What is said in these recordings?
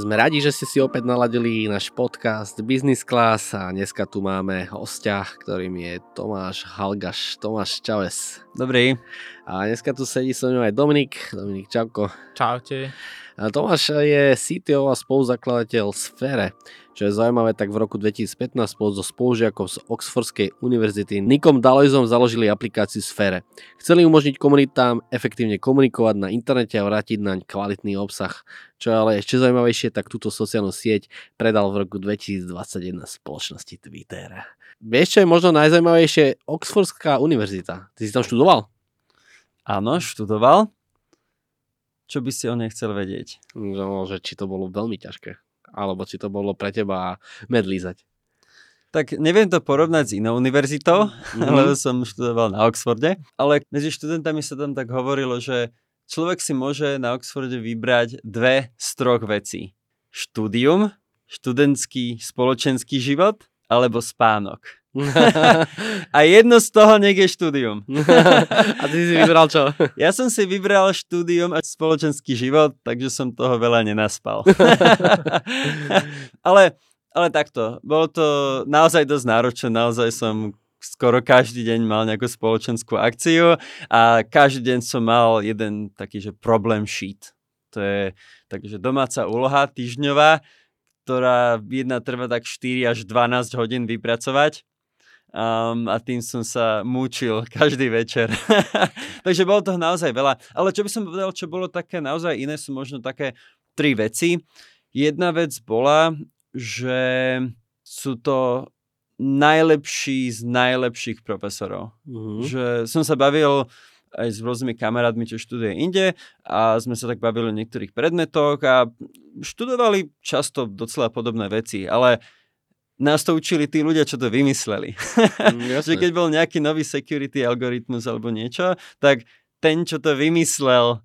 Sme radi, že ste si opäť naladili náš podcast Business Class a dneska tu máme hostia, ktorým je Tomáš Halgaš. Tomáš, čaves. Dobrý. A dneska tu sedí so mnou aj Dominik. Dominik, čauko. Čaute. Tomáš je CTO a spoluzakladateľ Sfere. Čo je zaujímavé, tak v roku 2015 spolu so spolužiakom z Oxfordskej univerzity Nikom Dalojzom založili aplikáciu Sfere. Chceli umožniť komunitám efektívne komunikovať na internete a vrátiť naň kvalitný obsah. Čo je ale ešte zaujímavejšie, tak túto sociálnu sieť predal v roku 2021 spoločnosti Twitter. Vieš, čo je možno najzaujímavejšie? Oxfordská univerzita. Ty si tam študoval? Áno, študoval. Čo by si o nej chcel vedieť? No, že či to bolo veľmi ťažké alebo či to bolo pre teba medlízať? Tak neviem to porovnať s inou univerzitou, mm-hmm. lebo som študoval na Oxforde, ale medzi študentami sa tam tak hovorilo, že človek si môže na Oxforde vybrať dve z troch vecí. Štúdium, študentský spoločenský život alebo spánok. a jedno z toho nech je štúdium. a ty si vybral čo? Ja som si vybral štúdium a spoločenský život, takže som toho veľa nenaspal. ale, ale takto, bolo to naozaj dosť náročné, naozaj som skoro každý deň mal nejakú spoločenskú akciu a každý deň som mal jeden taký, že problem sheet. To je takže domáca úloha týždňová, ktorá jedna trvá tak 4 až 12 hodín vypracovať um, a tým som sa múčil každý večer. Takže bolo toho naozaj veľa. Ale čo by som povedal, čo bolo také naozaj iné, sú možno také tri veci. Jedna vec bola, že sú to najlepší z najlepších profesorov. Uh-huh. Že som sa bavil aj s rôznymi kamarátmi, čo študuje inde a sme sa tak bavili o niektorých predmetoch a študovali často docela podobné veci, ale nás to učili tí ľudia, čo to vymysleli. Mm, že keď bol nejaký nový security algoritmus alebo niečo, tak ten, čo to vymyslel,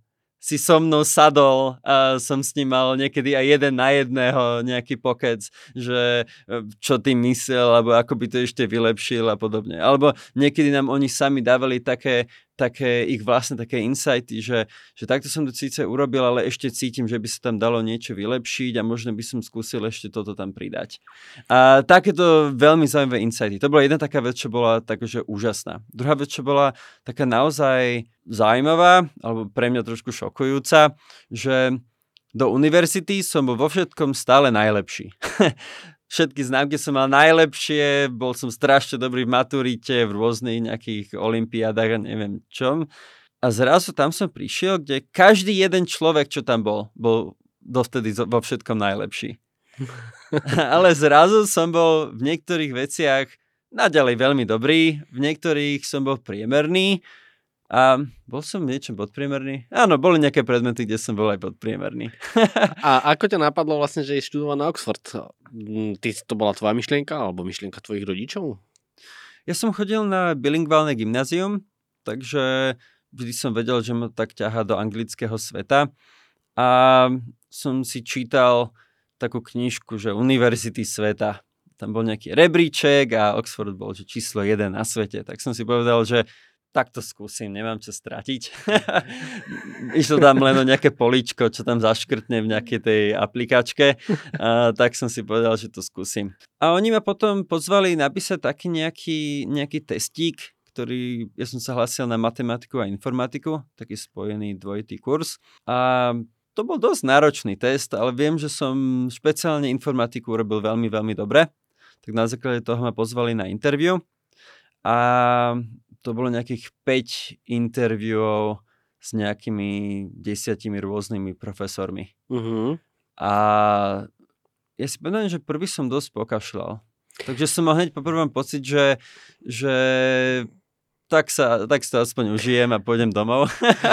si so mnou sadol a som s ním mal niekedy aj jeden na jedného nejaký pokec, že e, čo tým myslel, alebo ako by to ešte vylepšil a podobne. Alebo niekedy nám oni sami dávali také také ich vlastne také insighty, že, že takto som to síce urobil, ale ešte cítim, že by sa tam dalo niečo vylepšiť a možno by som skúsil ešte toto tam pridať. A takéto veľmi zaujímavé insighty. To bola jedna taká vec, čo bola takže úžasná. Druhá vec, čo bola taká naozaj zaujímavá, alebo pre mňa trošku šokujúca, že do univerzity som bol vo všetkom stále najlepší. všetky známky som mal najlepšie, bol som strašne dobrý v maturite, v rôznych nejakých olimpiádach a neviem čom. A zrazu tam som prišiel, kde každý jeden človek, čo tam bol, bol dovtedy vo všetkom najlepší. Ale zrazu som bol v niektorých veciach naďalej veľmi dobrý, v niektorých som bol priemerný a bol som niečo podpriemerný? Áno, boli nejaké predmety, kde som bol aj podpriemerný. a ako ťa napadlo vlastne, že je študovať na Oxford? Mm, ty, to bola tvoja myšlienka alebo myšlienka tvojich rodičov? Ja som chodil na bilingválne gymnázium, takže vždy som vedel, že ma tak ťaha do anglického sveta. A som si čítal takú knižku, že Univerzity sveta. Tam bol nejaký rebríček a Oxford bol že číslo 1 na svete. Tak som si povedal, že tak to skúsim, nemám čo stratiť. Išlo tam len o nejaké políčko, čo tam zaškrtne v nejakej tej aplikačke, a, tak som si povedal, že to skúsim. A oni ma potom pozvali napísať taký nejaký, nejaký testík, ktorý, ja som sa hlasil na matematiku a informatiku, taký spojený dvojitý kurz. A to bol dosť náročný test, ale viem, že som špeciálne informatiku urobil veľmi, veľmi dobre. Tak na základe toho ma pozvali na interviu. A to bolo nejakých 5 interviewov s nejakými desiatimi rôznymi profesormi. Uh-huh. A ja si pamätám, že prvý som dosť pokašľal. Takže som mal hneď po prvom pocit, že, že tak sa, tak sa aspoň užijem a pôjdem domov.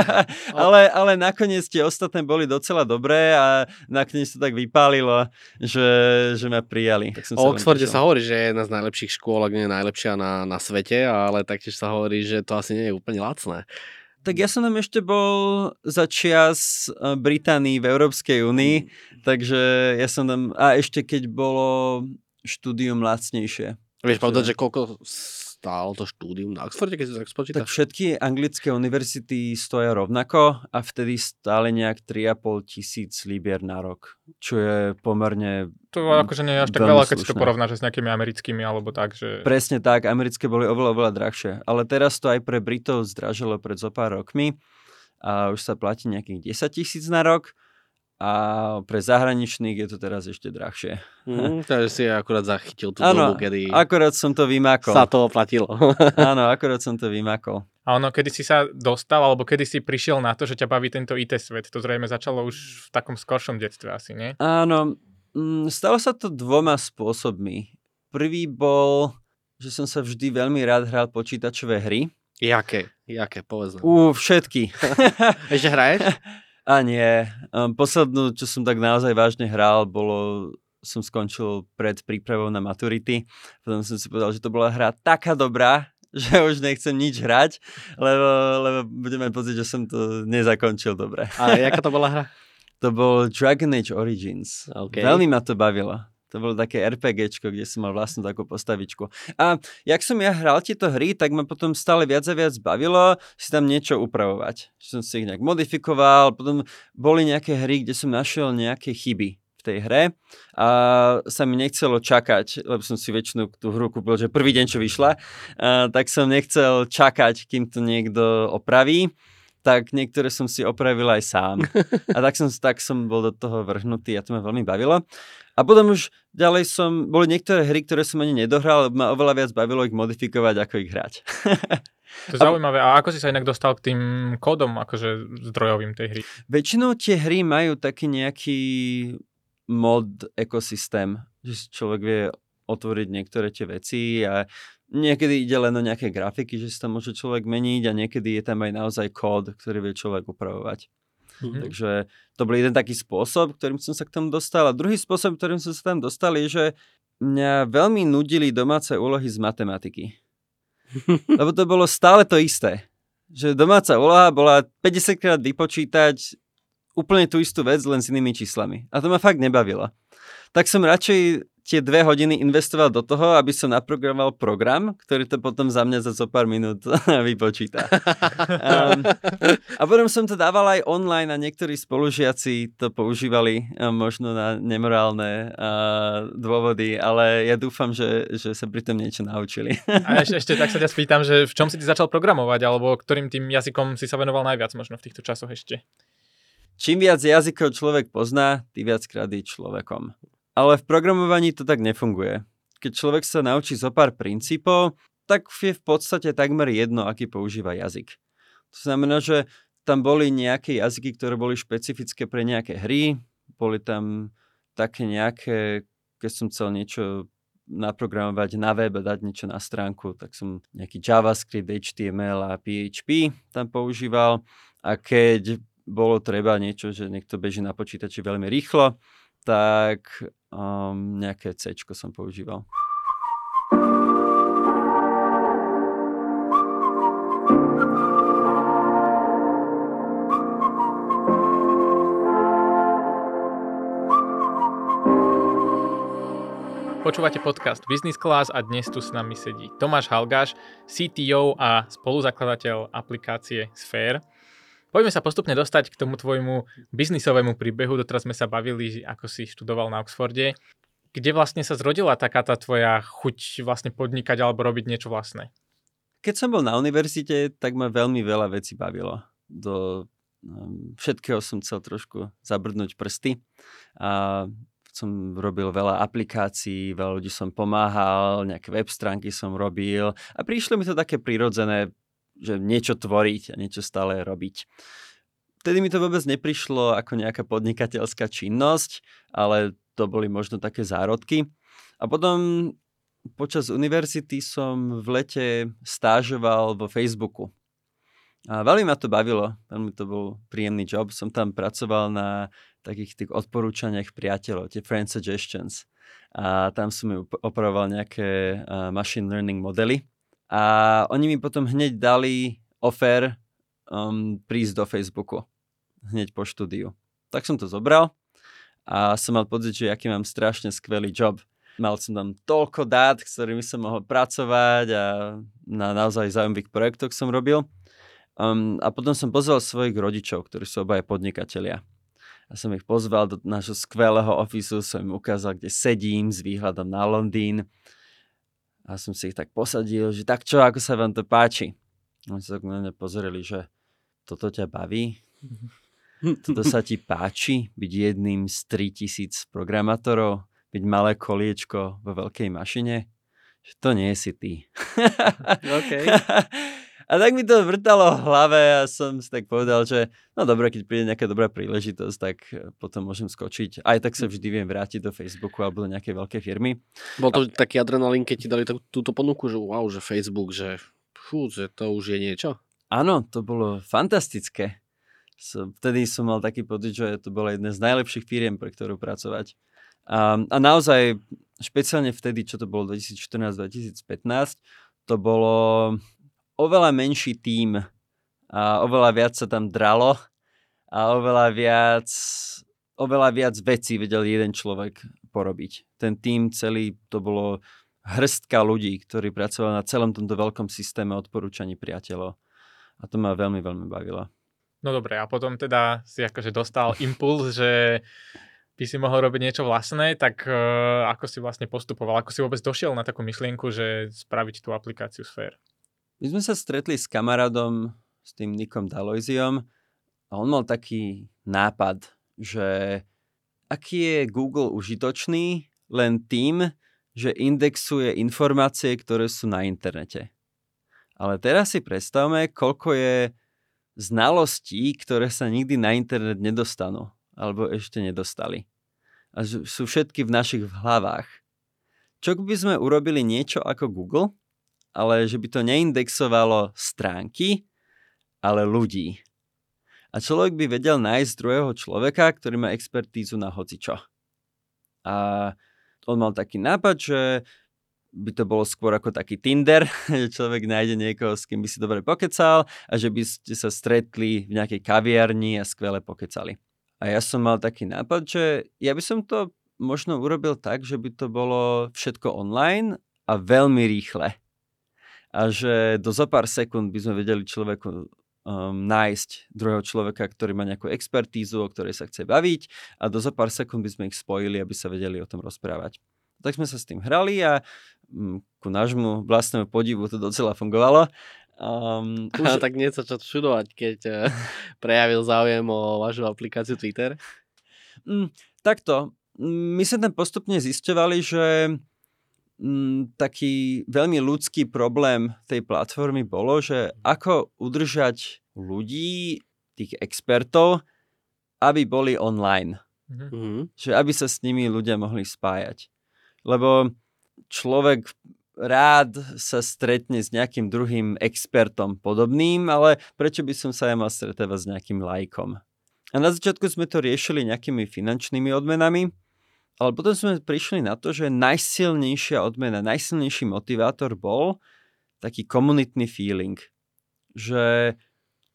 ale, ale nakoniec tie ostatné boli docela dobré a nakoniec to tak vypálilo, že, že ma prijali. Tak som o Oxforde sa hovorí, že je jedna z najlepších škôl, ak nie je najlepšia na, na svete, ale taktiež sa hovorí, že to asi nie je úplne lacné. Tak ja som tam ešte bol za čias eh, Británii v Európskej únii, takže ja som tam, a ešte keď bolo štúdium lacnejšie. Vieš povedať, že koľko stálo to štúdium na Oxforde, keď si tak spočítaš? Tak všetky anglické univerzity stoja rovnako a vtedy stále nejak 3,5 tisíc libier na rok, čo je pomerne To akože nie je až tak veľa, keď si to porovnáš s nejakými americkými alebo tak, že... Presne tak, americké boli oveľa, oveľa drahšie, ale teraz to aj pre Britov zdražilo pred zo pár rokmi a už sa platí nejakých 10 tisíc na rok a pre zahraničných je to teraz ešte drahšie. Mm, takže si akurát zachytil tú ano, dobu, kedy akurát som to vymakol. Sa to oplatilo. Áno, akurát som to vymakol. A ono, kedy si sa dostal, alebo kedy si prišiel na to, že ťa baví tento IT svet? To zrejme začalo už v takom skoršom detstve asi, nie? Áno, mm, stalo sa to dvoma spôsobmi. Prvý bol, že som sa vždy veľmi rád hral počítačové hry. Jaké? Jaké? Povedz. U, všetky. Ešte hraješ? A nie. Um, poslednú, čo som tak naozaj vážne hral, bolo som skončil pred prípravou na maturity. Potom som si povedal, že to bola hra taká dobrá, že už nechcem nič hrať, lebo, lebo budeme pocit, že som to nezakončil dobre. A jaká to bola hra? To bol Dragon Age Origins. Okay. Veľmi ma to bavilo. To bolo také RPGčko, kde som mal vlastnú takú postavičku. A jak som ja hral tieto hry, tak ma potom stále viac a viac bavilo si tam niečo upravovať. Že som si ich nejak modifikoval, potom boli nejaké hry, kde som našiel nejaké chyby v tej hre a sa mi nechcelo čakať, lebo som si väčšinu tú hru kúpil, že prvý deň, čo vyšla, a, tak som nechcel čakať, kým to niekto opraví tak niektoré som si opravil aj sám. A tak som, tak som bol do toho vrhnutý a to ma veľmi bavilo. A potom už ďalej som, boli niektoré hry, ktoré som ani nedohral, lebo ma oveľa viac bavilo ich modifikovať, ako ich hrať. To je zaujímavé. A ako si sa inak dostal k tým kódom, akože zdrojovým tej hry? Väčšinou tie hry majú taký nejaký mod ekosystém, že si človek vie otvoriť niektoré tie veci a niekedy ide len o nejaké grafiky, že si tam môže človek meniť a niekedy je tam aj naozaj kód, ktorý vie človek upravovať. Mm-hmm. Takže to bol jeden taký spôsob, ktorým som sa k tomu dostal. A druhý spôsob, ktorým som sa tam dostal, je, že mňa veľmi nudili domáce úlohy z matematiky. Lebo to bolo stále to isté. Že domáca úloha bola 50 krát vypočítať úplne tú istú vec, len s inými číslami. A to ma fakt nebavilo. Tak som radšej tie dve hodiny investoval do toho, aby som naprogramoval program, ktorý to potom za mňa za zo pár minút vypočíta. um, a potom som to dával aj online a niektorí spolužiaci to používali um, možno na nemorálne uh, dôvody, ale ja dúfam, že, že sa pri tom niečo naučili. a ešte, ešte tak sa ťa spýtam, že v čom si ty začal programovať, alebo ktorým tým jazykom si sa venoval najviac možno v týchto časoch ešte? Čím viac jazykov človek pozná, tým viackrát je človekom. Ale v programovaní to tak nefunguje. Keď človek sa naučí zo pár princípov, tak je v podstate takmer jedno, aký používa jazyk. To znamená, že tam boli nejaké jazyky, ktoré boli špecifické pre nejaké hry, boli tam také nejaké, keď som chcel niečo naprogramovať na web a dať niečo na stránku, tak som nejaký JavaScript, HTML a PHP tam používal a keď bolo treba niečo, že niekto beží na počítači veľmi rýchlo, tak um, nejaké C som používal. Počúvate podcast Business Class a dnes tu s nami sedí Tomáš Halgáš, CTO a spoluzakladateľ aplikácie Sphere. Poďme sa postupne dostať k tomu tvojmu biznisovému príbehu. Doteraz sme sa bavili, ako si študoval na Oxforde. Kde vlastne sa zrodila taká tá tvoja chuť vlastne podnikať alebo robiť niečo vlastné? Keď som bol na univerzite, tak ma veľmi veľa vecí bavilo. Do um, všetkého som chcel trošku zabrdnúť prsty. A som robil veľa aplikácií, veľa ľudí som pomáhal, nejaké web stránky som robil a prišlo mi to také prirodzené že niečo tvoriť a niečo stále robiť. Vtedy mi to vôbec neprišlo ako nejaká podnikateľská činnosť, ale to boli možno také zárodky. A potom počas univerzity som v lete stážoval vo Facebooku. A veľmi ma to bavilo, veľmi to bol príjemný job. Som tam pracoval na takých tých odporúčaniach priateľov, tie friend suggestions. A tam som opravoval nejaké machine learning modely. A oni mi potom hneď dali offer um, prísť do Facebooku. Hneď po štúdiu. Tak som to zobral a som mal pocit, že aký mám strašne skvelý job. Mal som tam toľko dát, s ktorými som mohol pracovať a na naozaj zaujímavých projektoch som robil. Um, a potom som pozval svojich rodičov, ktorí sú obaja podnikatelia. A som ich pozval do nášho skvelého ofisu, som im ukázal, kde sedím s výhľadom na Londýn. A som si ich tak posadil, že tak čo, ako sa vám to páči? Oni sa tak na mňa pozreli, že toto ťa baví? Toto sa ti páči? Byť jedným z 3000 programátorov? Byť malé koliečko vo veľkej mašine? Že to nie si ty. Okay. A tak mi to vrtalo v hlave a som si tak povedal, že no dobre, keď príde nejaká dobrá príležitosť, tak e, potom môžem skočiť. Aj tak sa vždy viem vrátiť do Facebooku alebo do nejakej veľkej firmy. Bol to a... taký adrenalín, keď ti dali tú, túto ponuku, že wow, že Facebook, že fú, že to už je niečo? Áno, to bolo fantastické. So, vtedy som mal taký pocit, že to bola jedna z najlepších firiem, pre ktorú pracovať. A, a naozaj, špeciálne vtedy, čo to bolo 2014-2015, to bolo oveľa menší tím a oveľa viac sa tam dralo a oveľa viac, oveľa viac vecí vedel jeden človek porobiť. Ten tím celý, to bolo hrstka ľudí, ktorí pracovali na celom tomto veľkom systéme odporúčaní priateľov. A to ma veľmi, veľmi bavilo. No dobre, a potom teda si akože dostal impuls, že by si mohol robiť niečo vlastné, tak uh, ako si vlastne postupoval? Ako si vôbec došiel na takú myšlienku, že spraviť tú aplikáciu Sphere? My sme sa stretli s kamarádom, s tým Nikom Daloiziom a on mal taký nápad, že aký je Google užitočný len tým, že indexuje informácie, ktoré sú na internete. Ale teraz si predstavme, koľko je znalostí, ktoré sa nikdy na internet nedostanú, alebo ešte nedostali. A sú všetky v našich hlavách. Čo by sme urobili niečo ako Google, ale že by to neindexovalo stránky, ale ľudí. A človek by vedel nájsť druhého človeka, ktorý má expertízu na hocičo. A on mal taký nápad, že by to bolo skôr ako taký Tinder, že človek nájde niekoho, s kým by si dobre pokecal a že by ste sa stretli v nejakej kaviarni a skvele pokecali. A ja som mal taký nápad, že ja by som to možno urobil tak, že by to bolo všetko online a veľmi rýchle a že do zo pár sekúnd by sme vedeli človeku um, nájsť druhého človeka, ktorý má nejakú expertízu, o ktorej sa chce baviť a do zo pár sekúnd by sme ich spojili, aby sa vedeli o tom rozprávať. Tak sme sa s tým hrali a um, ku nášmu vlastnému podivu to docela fungovalo. Um, už... tak nie sa čo čudovať, keď uh, prejavil záujem o vašu aplikáciu Twitter? Mm, takto. My sme tam postupne zisťovali, že m, taký veľmi ľudský problém tej platformy bolo, že ako udržať ľudí, tých expertov, aby boli online. Mm-hmm. Že aby sa s nimi ľudia mohli spájať. Lebo človek rád sa stretne s nejakým druhým expertom podobným, ale prečo by som sa ja mal stretávať s nejakým lajkom? A na začiatku sme to riešili nejakými finančnými odmenami, ale potom sme prišli na to, že najsilnejšia odmena, najsilnejší motivátor bol taký komunitný feeling. Že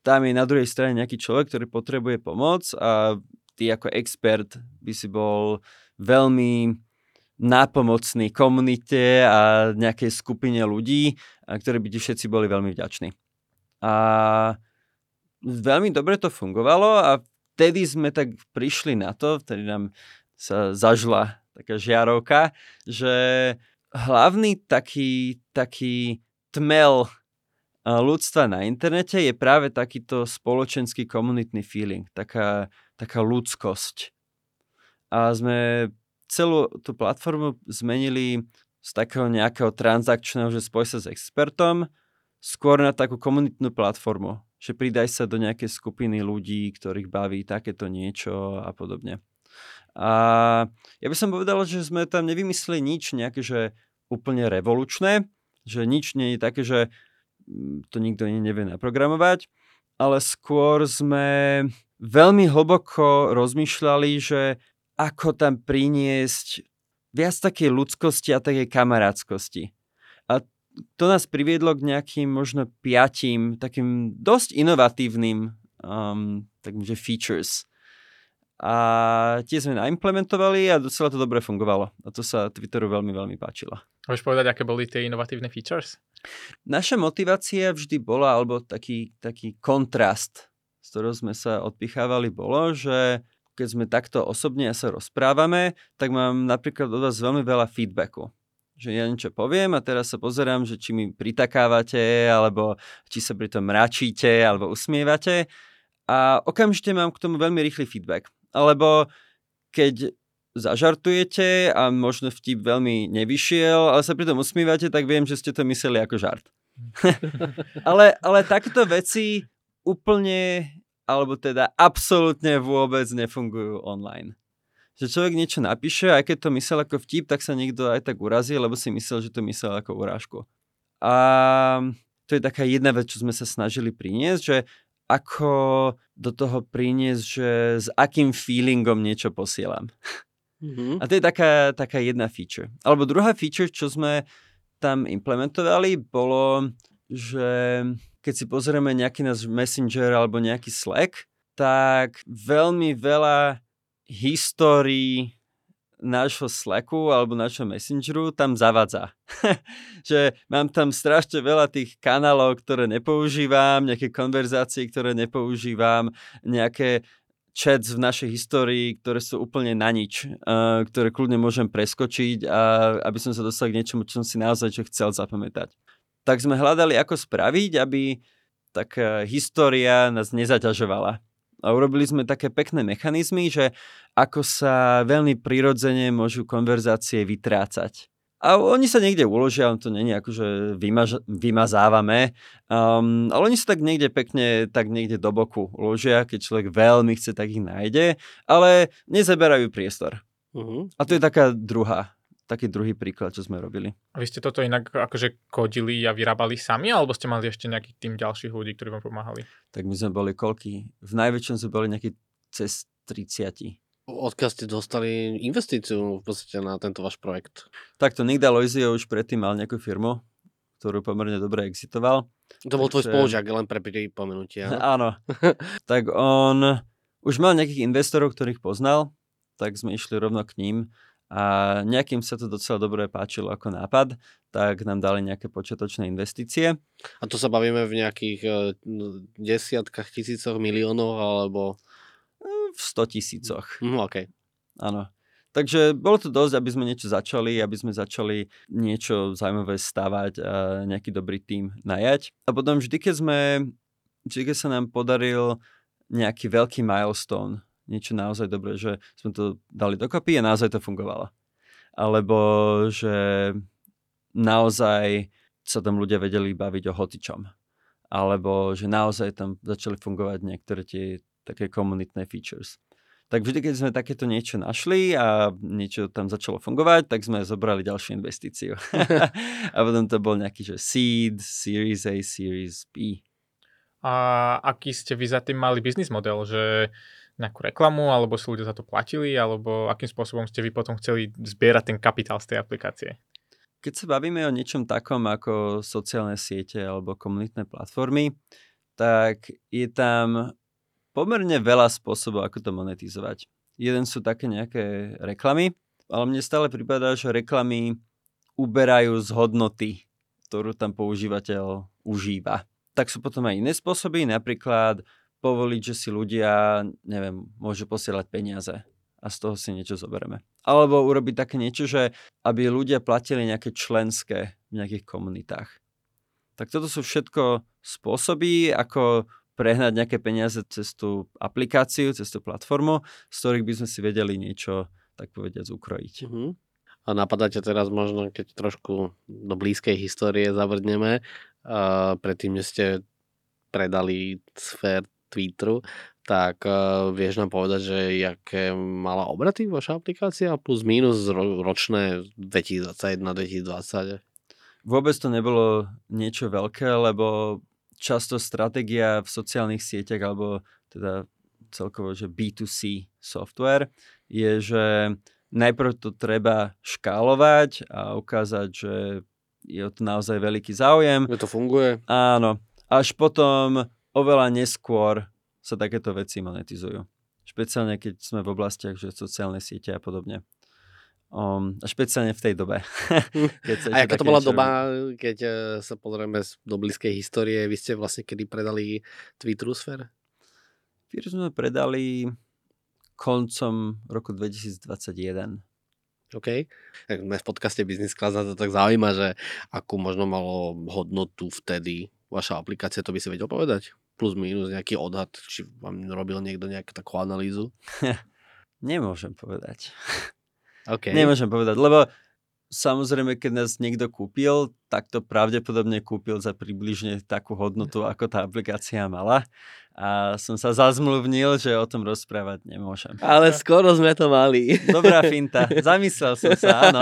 tam je na druhej strane nejaký človek, ktorý potrebuje pomoc a ty ako expert by si bol veľmi nápomocný komunite a nejakej skupine ľudí, a ktorí by ti všetci boli veľmi vďační. A veľmi dobre to fungovalo a vtedy sme tak prišli na to, vtedy nám sa zažla taká žiarovka, že hlavný taký, taký tmel ľudstva na internete je práve takýto spoločenský komunitný feeling, taká, taká ľudskosť. A sme celú tú platformu zmenili z takého nejakého transakčného, že spoj sa s expertom, skôr na takú komunitnú platformu, že pridaj sa do nejakej skupiny ľudí, ktorých baví takéto niečo a podobne. A ja by som povedal, že sme tam nevymysleli nič nejaké, že úplne revolučné, že nič nie je také, že mm, to nikto nevie naprogramovať, ale skôr sme veľmi hlboko rozmýšľali, že ako tam priniesť viac takej ľudskosti a takej kamarátskosti. A to nás priviedlo k nejakým možno piatým takým dosť inovatívnym um, takým, že features. A tie sme naimplementovali a docela to dobre fungovalo. A to sa Twitteru veľmi, veľmi páčilo. Môžeš povedať, aké boli tie inovatívne features? Naša motivácia vždy bola, alebo taký, taký kontrast, s ktorou sme sa odpichávali, bolo, že keď sme takto osobne sa rozprávame, tak mám napríklad od vás veľmi veľa feedbacku že ja niečo poviem a teraz sa pozerám, že či mi pritakávate, alebo či sa pri tom mračíte, alebo usmievate. A okamžite mám k tomu veľmi rýchly feedback. Alebo keď zažartujete a možno vtip veľmi nevyšiel, ale sa pri tom usmievate, tak viem, že ste to mysleli ako žart. ale, ale takéto veci úplne, alebo teda absolútne vôbec nefungujú online že človek niečo napíše, aj keď to myslel ako vtip, tak sa niekto aj tak urazí, lebo si myslel, že to myslel ako urážku. A to je taká jedna vec, čo sme sa snažili priniesť, že ako do toho priniesť, že s akým feelingom niečo posielam. Mm-hmm. A to je taká, taká jedna feature. Alebo druhá feature, čo sme tam implementovali, bolo, že keď si pozrieme nejaký náš Messenger alebo nejaký Slack, tak veľmi veľa histórii nášho Slacku alebo nášho Messengeru tam zavadza. že mám tam strašne veľa tých kanálov, ktoré nepoužívam, nejaké konverzácie, ktoré nepoužívam, nejaké chats v našej histórii, ktoré sú úplne na nič, uh, ktoré kľudne môžem preskočiť, a, aby som sa dostal k niečomu, čo som si naozaj čo chcel zapamätať. Tak sme hľadali, ako spraviť, aby taká história nás nezaťažovala a urobili sme také pekné mechanizmy, že ako sa veľmi prirodzene môžu konverzácie vytrácať. A oni sa niekde uložia, to není ako, že vymaž- vymazávame, um, ale oni sa tak niekde pekne, tak niekde do boku uložia, keď človek veľmi chce, tak ich nájde, ale nezaberajú priestor. Uh-huh. A to je taká druhá taký druhý príklad, čo sme robili. A vy ste toto inak akože kodili a vyrábali sami, alebo ste mali ešte nejaký tým ďalších ľudí, ktorí vám pomáhali? Tak my sme boli koľky? V najväčšom sme boli nejaký cez 30. Odkiaľ ste dostali investíciu v podstate na tento váš projekt? Takto Nick Daloizio už predtým mal nejakú firmu, ktorú pomerne dobre exitoval. To bol tvoj spolužiak, len pre pripomenutie. Áno. tak on už mal nejakých investorov, ktorých poznal, tak sme išli rovno k ním a nejakým sa to docela dobre páčilo ako nápad, tak nám dali nejaké počiatočné investície. A to sa bavíme v nejakých uh, desiatkách tisícoch miliónov alebo... E, v 100 tisícoch. Mm, OK. Áno. Takže bolo to dosť, aby sme niečo začali, aby sme začali niečo zaujímavé stavať a nejaký dobrý tým najať. A potom vždy, keď sme, vždy, keď sa nám podaril nejaký veľký milestone, niečo naozaj dobré, že sme to dali dokopy a naozaj to fungovalo. Alebo že naozaj sa tam ľudia vedeli baviť o hotičom. Alebo že naozaj tam začali fungovať niektoré tie také komunitné features. Tak vždy, keď sme takéto niečo našli a niečo tam začalo fungovať, tak sme zobrali ďalšiu investíciu. a potom to bol nejaký, že seed, series A, series B. A aký ste vy za tým mali biznis model, že nejakú reklamu, alebo si ľudia za to platili, alebo akým spôsobom ste vy potom chceli zbierať ten kapitál z tej aplikácie? Keď sa bavíme o niečom takom ako sociálne siete alebo komunitné platformy, tak je tam pomerne veľa spôsobov, ako to monetizovať. Jeden sú také nejaké reklamy, ale mne stále prípada, že reklamy uberajú z hodnoty, ktorú tam používateľ užíva. Tak sú potom aj iné spôsoby, napríklad povoliť, že si ľudia, neviem, môžu posielať peniaze a z toho si niečo zoberieme. Alebo urobiť také niečo, že aby ľudia platili nejaké členské v nejakých komunitách. Tak toto sú všetko spôsoby, ako prehnať nejaké peniaze cez tú aplikáciu, cez tú platformu, z ktorých by sme si vedeli niečo, tak povediať, ukrojiť. Uh-huh. A napadáte teraz možno, keď trošku do blízkej histórie zavrdneme, uh, predtým, než ste predali sfér Twitteru, tak uh, vieš nám povedať, že jaké mala obraty vaša aplikácia plus minus ro- ročné 2021-2020? Vôbec to nebolo niečo veľké, lebo často stratégia v sociálnych sieťach alebo teda celkovo, že B2C software je, že najprv to treba škálovať a ukázať, že je to naozaj veľký záujem. Že to funguje? Áno. Až potom oveľa neskôr sa takéto veci monetizujú. Špeciálne keď sme v oblastiach, že sociálne siete a podobne. Um, a špeciálne v tej dobe. keď sa a aká to bola niečo... doba, keď uh, sa pozrieme do blízkej histórie, vy ste vlastne kedy predali Twitterusfer? Twitter sme predali koncom roku 2021. OK. Tak v podcaste Business Class na to tak zaujíma, že akú možno malo hodnotu vtedy vaša aplikácia, to by si vedel povedať? Plus minus nejaký odhad, či vám robil niekto nejakú takú analýzu? Nemôžem povedať. Okay. Nemôžem povedať, lebo samozrejme, keď nás niekto kúpil, tak to pravdepodobne kúpil za približne takú hodnotu, ako tá aplikácia mala. A som sa zazmluvnil, že o tom rozprávať nemôžem. Ale skoro sme to mali. Dobrá finta. Zamyslel som sa, áno.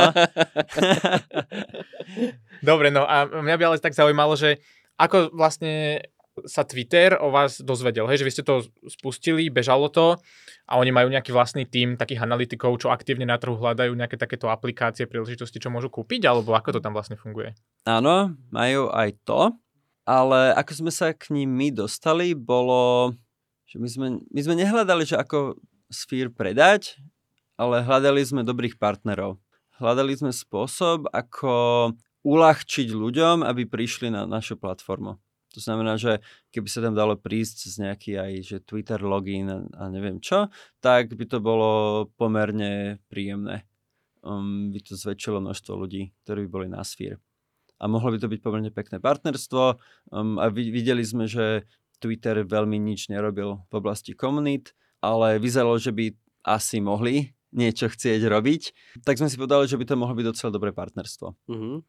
Dobre, no a mňa by ale tak zaujímalo, že ako vlastne sa Twitter o vás dozvedel, hej, že vy ste to spustili, bežalo to a oni majú nejaký vlastný tím takých analytikov, čo aktívne na trhu hľadajú nejaké takéto aplikácie, príležitosti, čo môžu kúpiť, alebo ako to tam vlastne funguje? Áno, majú aj to, ale ako sme sa k ním my dostali, bolo, že my sme, my sme nehľadali, že ako Sphere predať, ale hľadali sme dobrých partnerov. Hľadali sme spôsob, ako uľahčiť ľuďom, aby prišli na našu platformu. To znamená, že keby sa tam dalo prísť z nejaký aj že Twitter login a, a neviem čo, tak by to bolo pomerne príjemné. Um, by to zväčšilo množstvo ľudí, ktorí by boli na Sphere. A mohlo by to byť pomerne pekné partnerstvo um, a videli sme, že Twitter veľmi nič nerobil v oblasti komunít, ale vyzeralo, že by asi mohli niečo chcieť robiť, tak sme si povedali, že by to mohlo byť docela dobré partnerstvo. Uh-huh.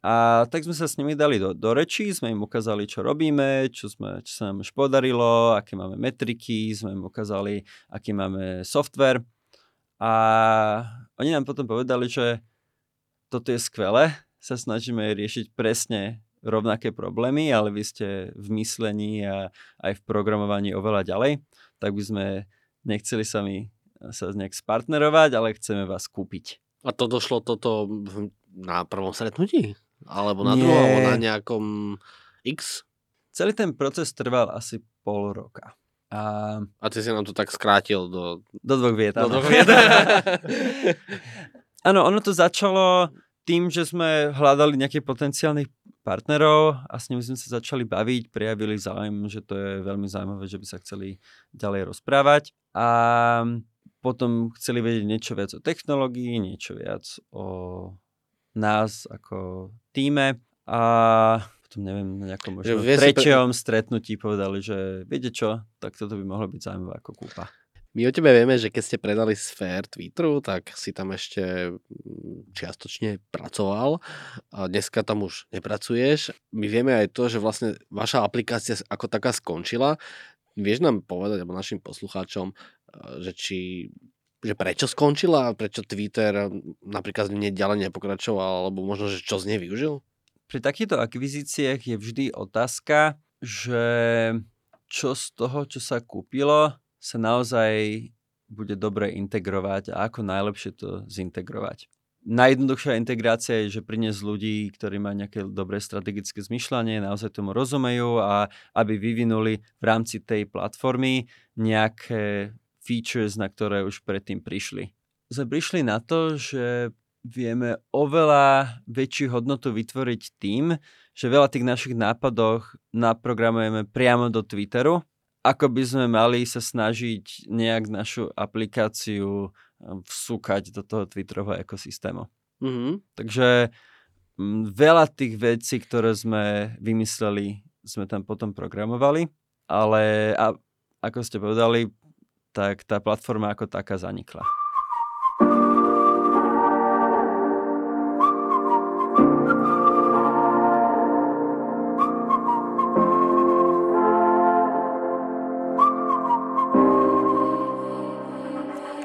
A tak sme sa s nimi dali do, do rečí, sme im ukázali, čo robíme, čo, sme, čo sa nám už podarilo, aké máme metriky, sme im ukázali, aký máme software. A oni nám potom povedali, že toto je skvelé, sa snažíme riešiť presne rovnaké problémy, ale vy ste v myslení a aj v programovaní oveľa ďalej, tak by sme nechceli sami sa nejak spartnerovať, ale chceme vás kúpiť. A to došlo toto na prvom stretnutí? Alebo na druhom, alebo na nejakom X? Celý ten proces trval asi pol roka. A, a ty si nám to tak skrátil do... Do dvoch viet. Do dvoch viet. Áno, ono to začalo tým, že sme hľadali nejakých potenciálnych partnerov a s nimi sme sa začali baviť, prejavili záujem, že to je veľmi zaujímavé, že by sa chceli ďalej rozprávať. A potom chceli vedieť niečo viac o technológii, niečo viac o nás ako týme a potom neviem, na nejakom možno treťom pre... stretnutí povedali, že viete čo, tak toto by mohlo byť zaujímavé ako kúpa. My o tebe vieme, že keď ste predali Sphere Twitteru, tak si tam ešte mm, čiastočne pracoval a dneska tam už nepracuješ. My vieme aj to, že vlastne vaša aplikácia ako taká skončila. Vieš nám povedať, alebo našim poslucháčom, eh, že či že prečo skončila, prečo Twitter napríklad z nej ďalej nepokračoval, alebo možno, že čo z nej využil? Pri takýchto akvizíciách je vždy otázka, že čo z toho, čo sa kúpilo, sa naozaj bude dobre integrovať a ako najlepšie to zintegrovať. Najjednoduchšia integrácia je, že priniesť ľudí, ktorí majú nejaké dobré strategické zmyšľanie, naozaj tomu rozumejú a aby vyvinuli v rámci tej platformy nejaké features, na ktoré už predtým prišli. Sme prišli na to, že vieme oveľa väčšiu hodnotu vytvoriť tým, že veľa tých našich nápadoch naprogramujeme priamo do Twitteru, ako by sme mali sa snažiť nejak našu aplikáciu um, vsúkať do toho Twitterového ekosystému. Mm-hmm. Takže m, veľa tých vecí, ktoré sme vymysleli, sme tam potom programovali, ale a, ako ste povedali, tak tá platforma ako taká zanikla.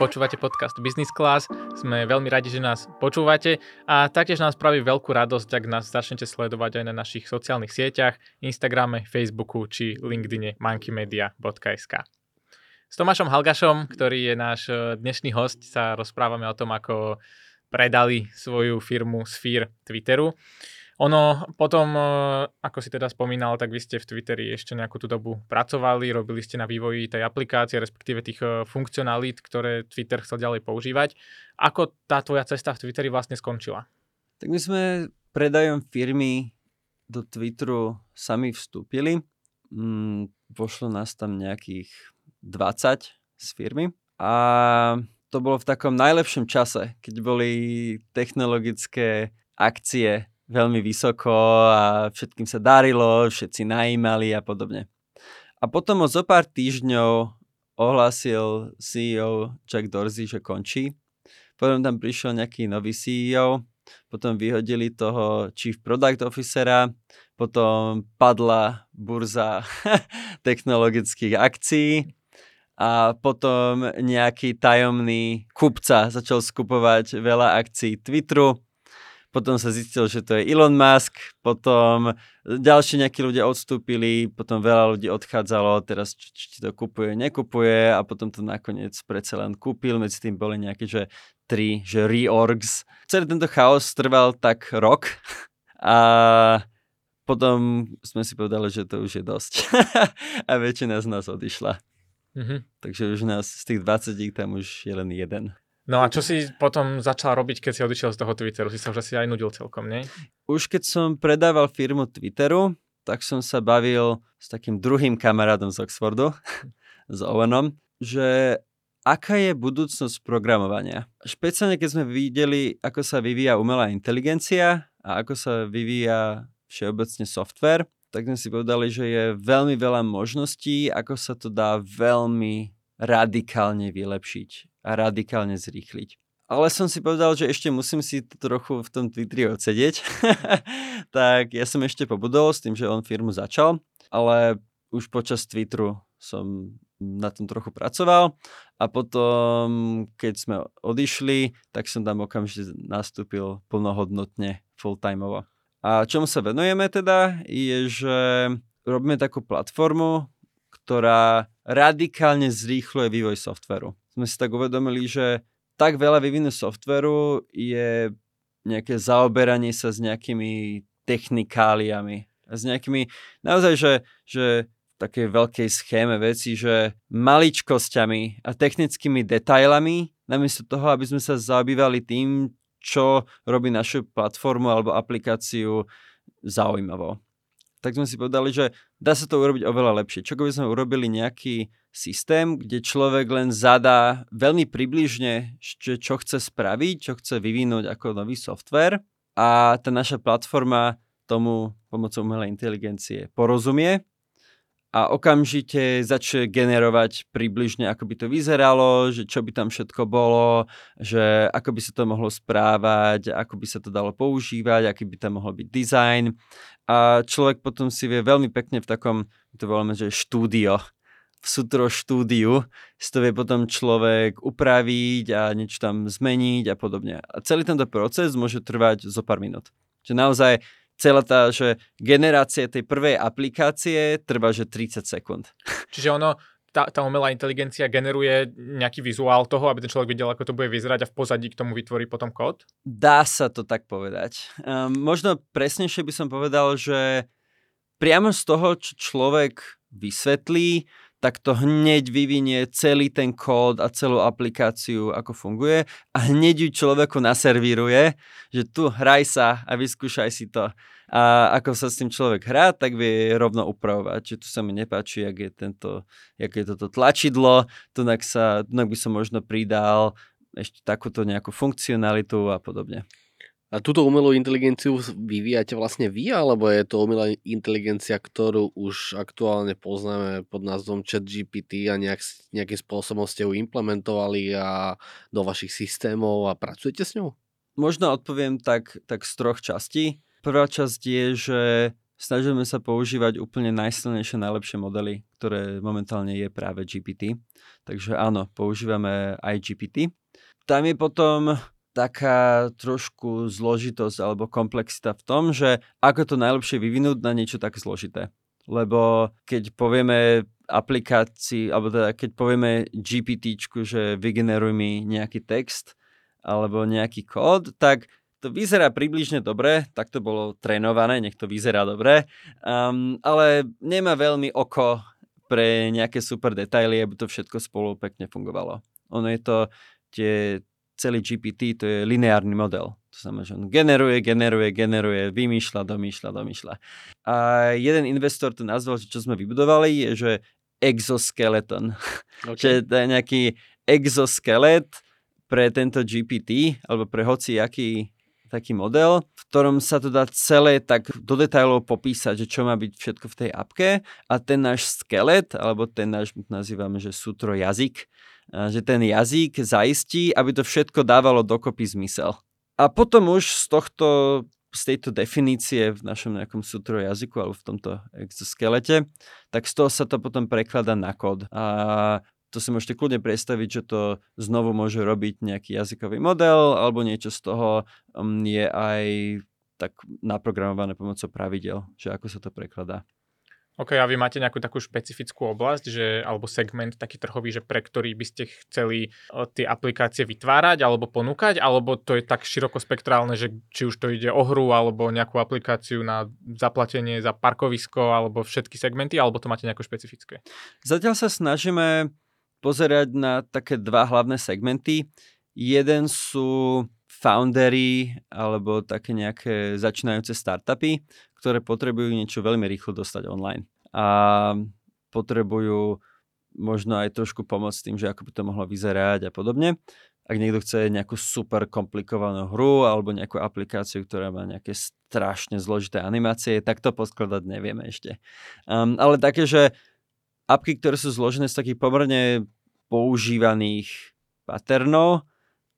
počúvate podcast Business Class. Sme veľmi radi, že nás počúvate a taktiež nás spraví veľkú radosť, ak nás začnete sledovať aj na našich sociálnych sieťach, Instagrame, Facebooku či LinkedIne monkeymedia.sk. S Tomášom Halgašom, ktorý je náš e, dnešný host, sa rozprávame o tom, ako predali svoju firmu Sphere Twitteru. Ono potom, e, ako si teda spomínal, tak vy ste v Twitteri ešte nejakú tú dobu pracovali, robili ste na vývoji tej aplikácie, respektíve tých e, funkcionalít, ktoré Twitter chcel ďalej používať. Ako tá tvoja cesta v Twitteri vlastne skončila? Tak my sme predajom firmy do Twitteru sami vstúpili. Mm, pošlo nás tam nejakých 20 z firmy a to bolo v takom najlepšom čase, keď boli technologické akcie veľmi vysoko a všetkým sa darilo, všetci najímali a podobne. A potom o zo pár týždňov ohlásil CEO Jack Dorsey, že končí. Potom tam prišiel nejaký nový CEO, potom vyhodili toho Chief Product Officera, potom padla burza technologických akcií a potom nejaký tajomný kupca začal skupovať veľa akcií Twitteru. Potom sa zistil, že to je Elon Musk, potom ďalší nejakí ľudia odstúpili, potom veľa ľudí odchádzalo, teraz či, či to kupuje, nekupuje. A potom to nakoniec predsa len kúpil, medzi tým boli nejaké, že tri, že reorgs. Celý tento chaos trval tak rok. A potom sme si povedali, že to už je dosť. A väčšina z nás odišla. Mm-hmm. Takže už nás z tých 20 tam už je len jeden. No a čo si potom začal robiť, keď si odišiel z toho Twitteru? Si sa už asi aj nudil celkom, nie? Už keď som predával firmu Twitteru, tak som sa bavil s takým druhým kamarádom z Oxfordu, s Owenom, že aká je budúcnosť programovania. Špeciálne keď sme videli, ako sa vyvíja umelá inteligencia a ako sa vyvíja všeobecne software, tak sme si povedali, že je veľmi veľa možností, ako sa to dá veľmi radikálne vylepšiť a radikálne zrýchliť. Ale som si povedal, že ešte musím si trochu v tom Twitteri odsedieť. tak ja som ešte pobudol s tým, že on firmu začal, ale už počas Twitteru som na tom trochu pracoval a potom, keď sme odišli, tak som tam okamžite nastúpil plnohodnotne full-timeovo. A čomu sa venujeme teda, je, že robíme takú platformu, ktorá radikálne zrýchluje vývoj softveru sme si tak uvedomili, že tak veľa vyvinu softveru je nejaké zaoberanie sa s nejakými technikáliami. S nejakými, naozaj, že, že takej veľkej schéme veci, že maličkosťami a technickými detailami, namiesto toho, aby sme sa zaobývali tým, čo robí našu platformu alebo aplikáciu zaujímavo. Tak sme si povedali, že dá sa to urobiť oveľa lepšie. Čo by sme urobili nejaký systém, kde človek len zadá veľmi približne, čo chce spraviť, čo chce vyvinúť ako nový software a tá naša platforma tomu pomocou umelej inteligencie porozumie a okamžite začne generovať približne, ako by to vyzeralo, že čo by tam všetko bolo, že ako by sa to mohlo správať, ako by sa to dalo používať, aký by tam mohol byť design. A človek potom si vie veľmi pekne v takom, to voláme, že štúdio, v sutro štúdiu si to vie potom človek upraviť a niečo tam zmeniť a podobne. A celý tento proces môže trvať zo pár minút. Že naozaj celá tá že generácia tej prvej aplikácie trvá že 30 sekúnd. Čiže ono, tá, tá umelá inteligencia generuje nejaký vizuál toho, aby ten človek videl, ako to bude vyzerať a v pozadí k tomu vytvorí potom kód? Dá sa to tak povedať. Um, možno presnejšie by som povedal, že priamo z toho, čo človek vysvetlí, tak to hneď vyvinie celý ten kód a celú aplikáciu, ako funguje a hneď ju človeku naservíruje, že tu hraj sa a vyskúšaj si to. A ako sa s tým človek hrá, tak vie rovno upravovať, že tu sa mi nepáči, jak je, tento, jak je toto tlačidlo, tu sa, by som možno pridal ešte takúto nejakú funkcionalitu a podobne. A túto umelú inteligenciu vyvíjate vlastne vy, alebo je to umelá inteligencia, ktorú už aktuálne poznáme pod názvom ChatGPT a nejak, nejakým spôsobom ste ju implementovali a do vašich systémov a pracujete s ňou? Možno odpoviem tak, tak z troch častí. Prvá časť je, že snažíme sa používať úplne najsilnejšie, najlepšie modely, ktoré momentálne je práve GPT. Takže áno, používame aj GPT. Tam je potom taká trošku zložitosť alebo komplexita v tom, že ako to najlepšie vyvinúť na niečo tak zložité. Lebo keď povieme aplikácii, alebo teda keď povieme GPT, že vygeneruj mi nejaký text alebo nejaký kód, tak to vyzerá približne dobre, tak to bolo trénované, nech to vyzerá dobre, um, ale nemá veľmi oko pre nejaké super detaily, aby to všetko spolu pekne fungovalo. Ono je to, tie, celý GPT, to je lineárny model. To znamená, že on generuje, generuje, generuje, vymýšľa, domýšľa, domýšľa. A jeden investor to nazval, že čo sme vybudovali, je, že exoskeleton. Okay. že to je nejaký exoskelet pre tento GPT, alebo pre hoci aký taký model, v ktorom sa to dá celé tak do detailov popísať, že čo má byť všetko v tej apke a ten náš skelet, alebo ten náš, nazývame, že sútro jazyk, že ten jazyk zaistí, aby to všetko dávalo dokopy zmysel. A potom už z tohto z tejto definície v našom nejakom sútro jazyku alebo v tomto exoskelete, tak z toho sa to potom prekladá na kód. A to si môžete kľudne predstaviť, že to znovu môže robiť nejaký jazykový model alebo niečo z toho um, je aj tak naprogramované pomocou pravidel, že ako sa to prekladá. OK, a vy máte nejakú takú špecifickú oblasť, že, alebo segment taký trhový, že pre ktorý by ste chceli tie aplikácie vytvárať alebo ponúkať, alebo to je tak širokospektrálne, že či už to ide o hru alebo nejakú aplikáciu na zaplatenie za parkovisko alebo všetky segmenty, alebo to máte nejako špecifické? Zatiaľ sa snažíme pozerať na také dva hlavné segmenty. Jeden sú foundery alebo také nejaké začínajúce startupy, ktoré potrebujú niečo veľmi rýchlo dostať online. A potrebujú možno aj trošku pomôcť tým, že ako by to mohlo vyzerať a podobne. Ak niekto chce nejakú super komplikovanú hru alebo nejakú aplikáciu, ktorá má nejaké strašne zložité animácie, tak to poskladať nevieme ešte. Um, ale také, že apky, ktoré sú zložené z takých pomerne používaných patternov,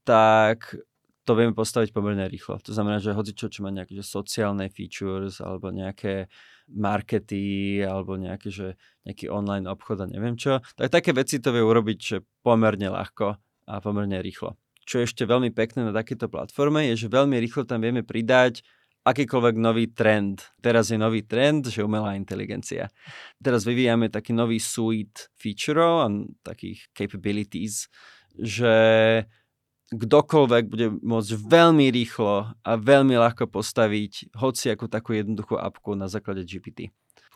tak to vieme postaviť pomerne rýchlo. To znamená, že hoci čo, čo má nejaké že sociálne features alebo nejaké markety alebo nejaké, že nejaký online obchod a neviem čo, tak také veci to vie urobiť že pomerne ľahko a pomerne rýchlo. Čo je ešte veľmi pekné na takéto platforme, je, že veľmi rýchlo tam vieme pridať akýkoľvek nový trend. Teraz je nový trend, že umelá inteligencia. Teraz vyvíjame taký nový suite featureov a takých capabilities, že kdokoľvek bude môcť veľmi rýchlo a veľmi ľahko postaviť hoci ako takú jednoduchú apku na základe GPT.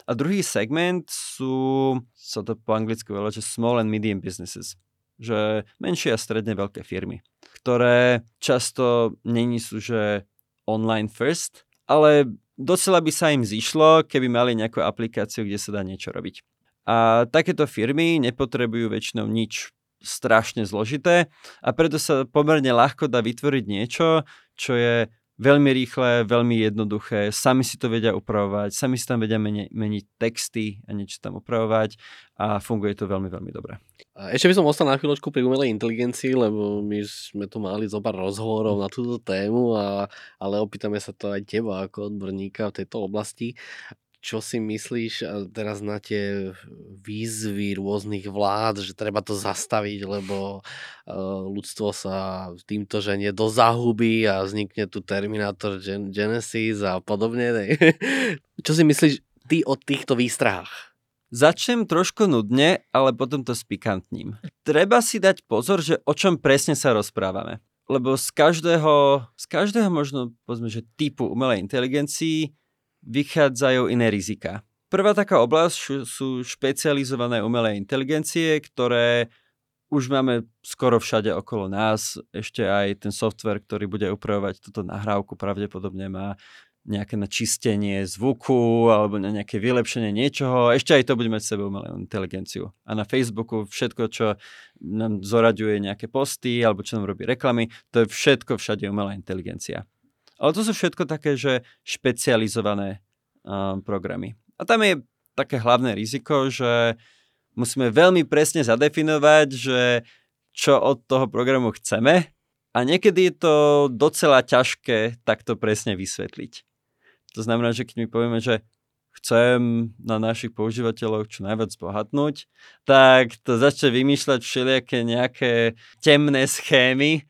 A druhý segment sú, sa to po anglicky volá, že small and medium businesses. Že menšie a stredne veľké firmy, ktoré často není sú, že online first, ale docela by sa im zišlo, keby mali nejakú aplikáciu, kde sa dá niečo robiť. A takéto firmy nepotrebujú väčšinou nič strašne zložité a preto sa pomerne ľahko dá vytvoriť niečo, čo je veľmi rýchle, veľmi jednoduché, sami si to vedia upravovať, sami si tam vedia meni- meniť texty a niečo tam upravovať a funguje to veľmi, veľmi dobre. Ešte by som ostal na chvíľočku pri umelej inteligencii, lebo my sme tu mali zo pár rozhovorov na túto tému, a, ale opýtame sa to aj teba ako odborníka v tejto oblasti čo si myslíš teraz na tie výzvy rôznych vlád, že treba to zastaviť, lebo ľudstvo sa týmto ženie do zahuby a vznikne tu Terminator Gen- Genesis a podobne. čo si myslíš ty o týchto výstrahách? Začnem trošku nudne, ale potom to spikantním. Treba si dať pozor, že o čom presne sa rozprávame. Lebo z každého, z každého možno, povedzme, že typu umelej inteligencii vychádzajú iné rizika. Prvá taká oblasť sú špecializované umelé inteligencie, ktoré už máme skoro všade okolo nás. Ešte aj ten software, ktorý bude upravovať túto nahrávku, pravdepodobne má nejaké načistenie zvuku alebo na nejaké vylepšenie niečoho. Ešte aj to bude mať sebe umelú inteligenciu. A na Facebooku všetko, čo nám zoraďuje nejaké posty alebo čo nám robí reklamy, to je všetko všade umelá inteligencia. Ale to sú všetko také, že špecializované um, programy. A tam je také hlavné riziko, že musíme veľmi presne zadefinovať, že čo od toho programu chceme a niekedy je to docela ťažké takto presne vysvetliť. To znamená, že keď my povieme, že chcem na našich používateľoch čo najviac bohatnúť, tak to začne vymýšľať všelijaké nejaké temné schémy,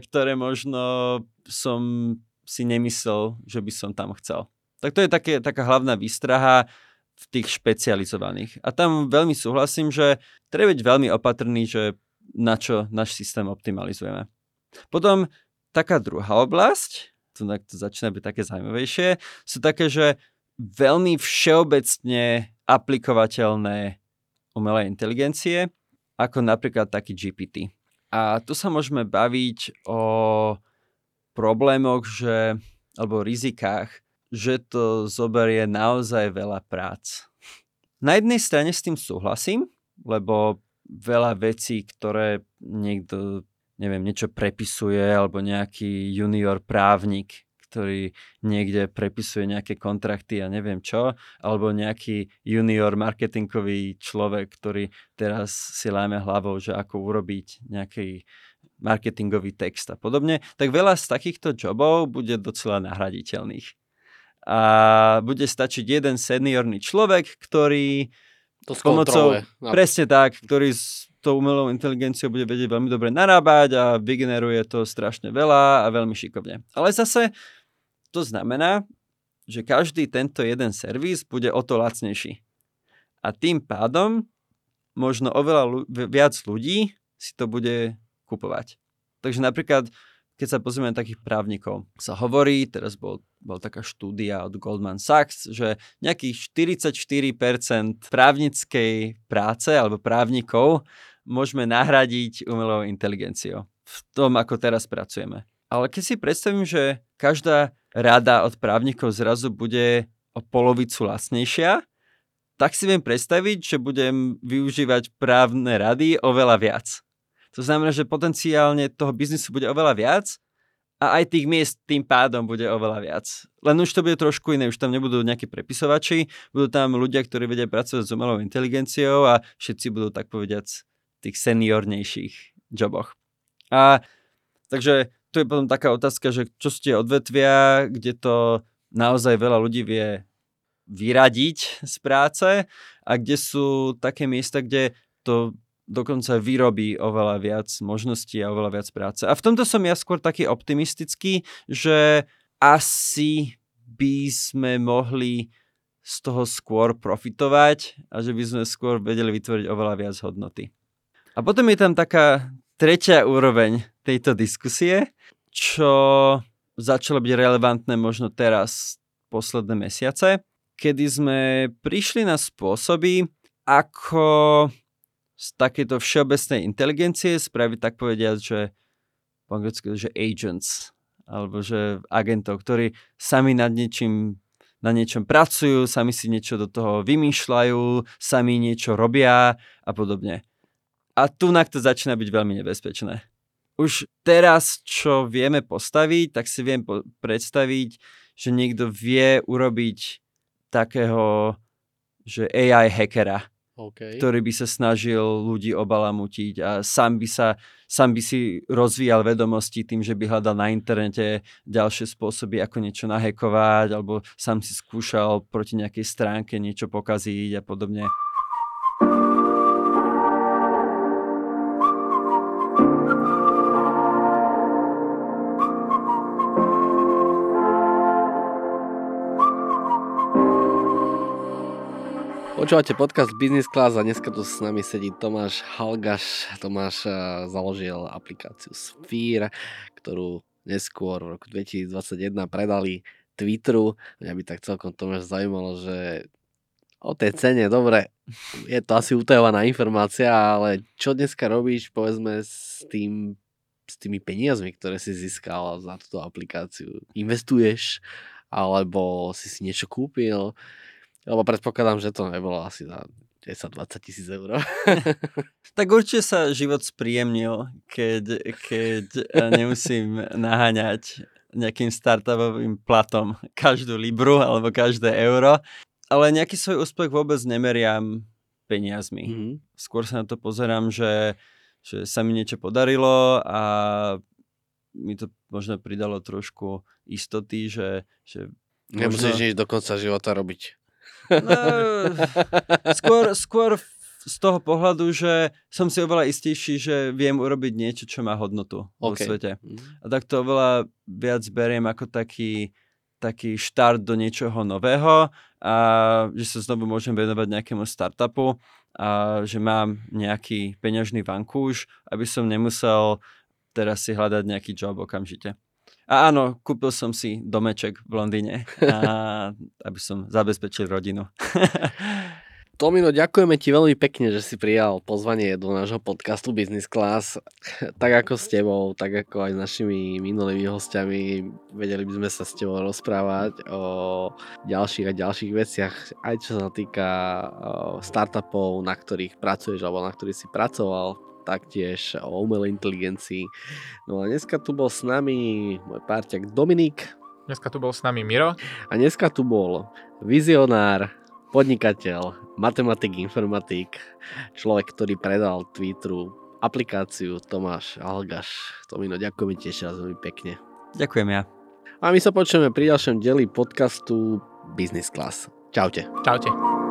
ktoré možno som si nemyslel, že by som tam chcel. Tak to je také, taká hlavná výstraha v tých špecializovaných. A tam veľmi súhlasím, že treba byť veľmi opatrný, že na čo náš systém optimalizujeme. Potom taká druhá oblasť, to, to začína byť také zaujímavejšie, sú také, že veľmi všeobecne aplikovateľné umelé inteligencie, ako napríklad taký GPT. A tu sa môžeme baviť o problémoch, že, alebo rizikách, že to zoberie naozaj veľa prác. Na jednej strane s tým súhlasím, lebo veľa vecí, ktoré niekto, neviem, niečo prepisuje, alebo nejaký junior právnik, ktorý niekde prepisuje nejaké kontrakty a neviem čo, alebo nejaký junior marketingový človek, ktorý teraz si láme hlavou, že ako urobiť nejaký marketingový text a podobne, tak veľa z takýchto jobov bude docela nahraditeľných. A bude stačiť jeden seniorný človek, ktorý To pomocou, skontroluje. presne tak, ktorý s tou umelou inteligenciou bude vedieť veľmi dobre narábať a vygeneruje to strašne veľa a veľmi šikovne. Ale zase to znamená, že každý tento jeden servis bude o to lacnejší. A tým pádom možno oveľa viac ľudí si to bude kupovať. Takže napríklad, keď sa pozrieme na takých právnikov, sa hovorí, teraz bol, bol taká štúdia od Goldman Sachs, že nejakých 44% právnickej práce alebo právnikov môžeme nahradiť umelou inteligenciou v tom, ako teraz pracujeme. Ale keď si predstavím, že každá rada od právnikov zrazu bude o polovicu lacnejšia, tak si viem predstaviť, že budem využívať právne rady oveľa viac. To znamená, že potenciálne toho biznisu bude oveľa viac a aj tých miest tým pádom bude oveľa viac. Len už to bude trošku iné, už tam nebudú nejakí prepisovači, budú tam ľudia, ktorí vedia pracovať s umelou inteligenciou a všetci budú tak povediac v tých seniornejších joboch. A takže tu je potom taká otázka, že čo sú tie odvetvia, kde to naozaj veľa ľudí vie vyradiť z práce a kde sú také miesta, kde to dokonca vyrobí oveľa viac možností a oveľa viac práce. A v tomto som ja skôr taký optimistický, že asi by sme mohli z toho skôr profitovať a že by sme skôr vedeli vytvoriť oveľa viac hodnoty. A potom je tam taká tretia úroveň tejto diskusie, čo začalo byť relevantné možno teraz posledné mesiace, kedy sme prišli na spôsoby, ako z takéto všeobecnej inteligencie spraviť tak povediať, že po anglicky, že agents, alebo že agentov, ktorí sami nad niečím na niečom pracujú, sami si niečo do toho vymýšľajú, sami niečo robia a podobne. A tu to začína byť veľmi nebezpečné. Už teraz, čo vieme postaviť, tak si viem po- predstaviť, že niekto vie urobiť takého, že AI hackera, Okay. ktorý by sa snažil ľudí obalamutiť a sám by, sa, sám by si rozvíjal vedomosti tým, že by hľadal na internete ďalšie spôsoby, ako niečo nahekovať, alebo sám si skúšal proti nejakej stránke niečo pokaziť a podobne. Počúvate podcast Business Class a dneska tu s nami sedí Tomáš Halgaš. Tomáš eh, založil aplikáciu Sphere, ktorú neskôr v roku 2021 predali Twitteru. Mňa by tak celkom Tomáš zaujímalo, že o tej cene, dobre, je to asi utajovaná informácia, ale čo dneska robíš, povedzme, s tým s tými peniazmi, ktoré si získal za túto aplikáciu? Investuješ? Alebo si si niečo kúpil? Lebo predpokladám, že to nebolo asi za 10-20 tisíc eur. Tak určite sa život spríjemnil, keď, keď eh, nemusím naháňať nejakým startupovým platom každú libru alebo každé euro, ale nejaký svoj úspech vôbec nemeriam peniazmi. Mhm. Skôr sa na to pozerám, že, že sa mi niečo podarilo a mi to možno pridalo trošku istoty, že, že Nemusíš možno- nič do konca života robiť. No, skôr, skôr z toho pohľadu, že som si oveľa istejší, že viem urobiť niečo, čo má hodnotu okay. vo svete. A tak to oveľa viac beriem ako taký, taký štart do niečoho nového a že sa znovu môžem venovať nejakému startupu a že mám nejaký peňažný vankúš, aby som nemusel teraz si hľadať nejaký job okamžite. A áno, kúpil som si domeček v Londýne, a, aby som zabezpečil rodinu. Tomino, ďakujeme ti veľmi pekne, že si prijal pozvanie do nášho podcastu Business Class. Tak ako s tebou, tak ako aj s našimi minulými hostiami, vedeli by sme sa s tebou rozprávať o ďalších a ďalších veciach, aj čo sa týka startupov, na ktorých pracuješ alebo na ktorých si pracoval, taktiež o umelej inteligencii. No a dneska tu bol s nami môj párťak Dominik. Dneska tu bol s nami Miro. A dneska tu bol vizionár, podnikateľ, matematik, informatik, človek, ktorý predal Twitteru aplikáciu Tomáš Algaš. Tomino, ďakujeme ti ešte raz veľmi pekne. Ďakujem ja. A my sa počujeme pri ďalšom deli podcastu Business Class. Čaute. Čaute.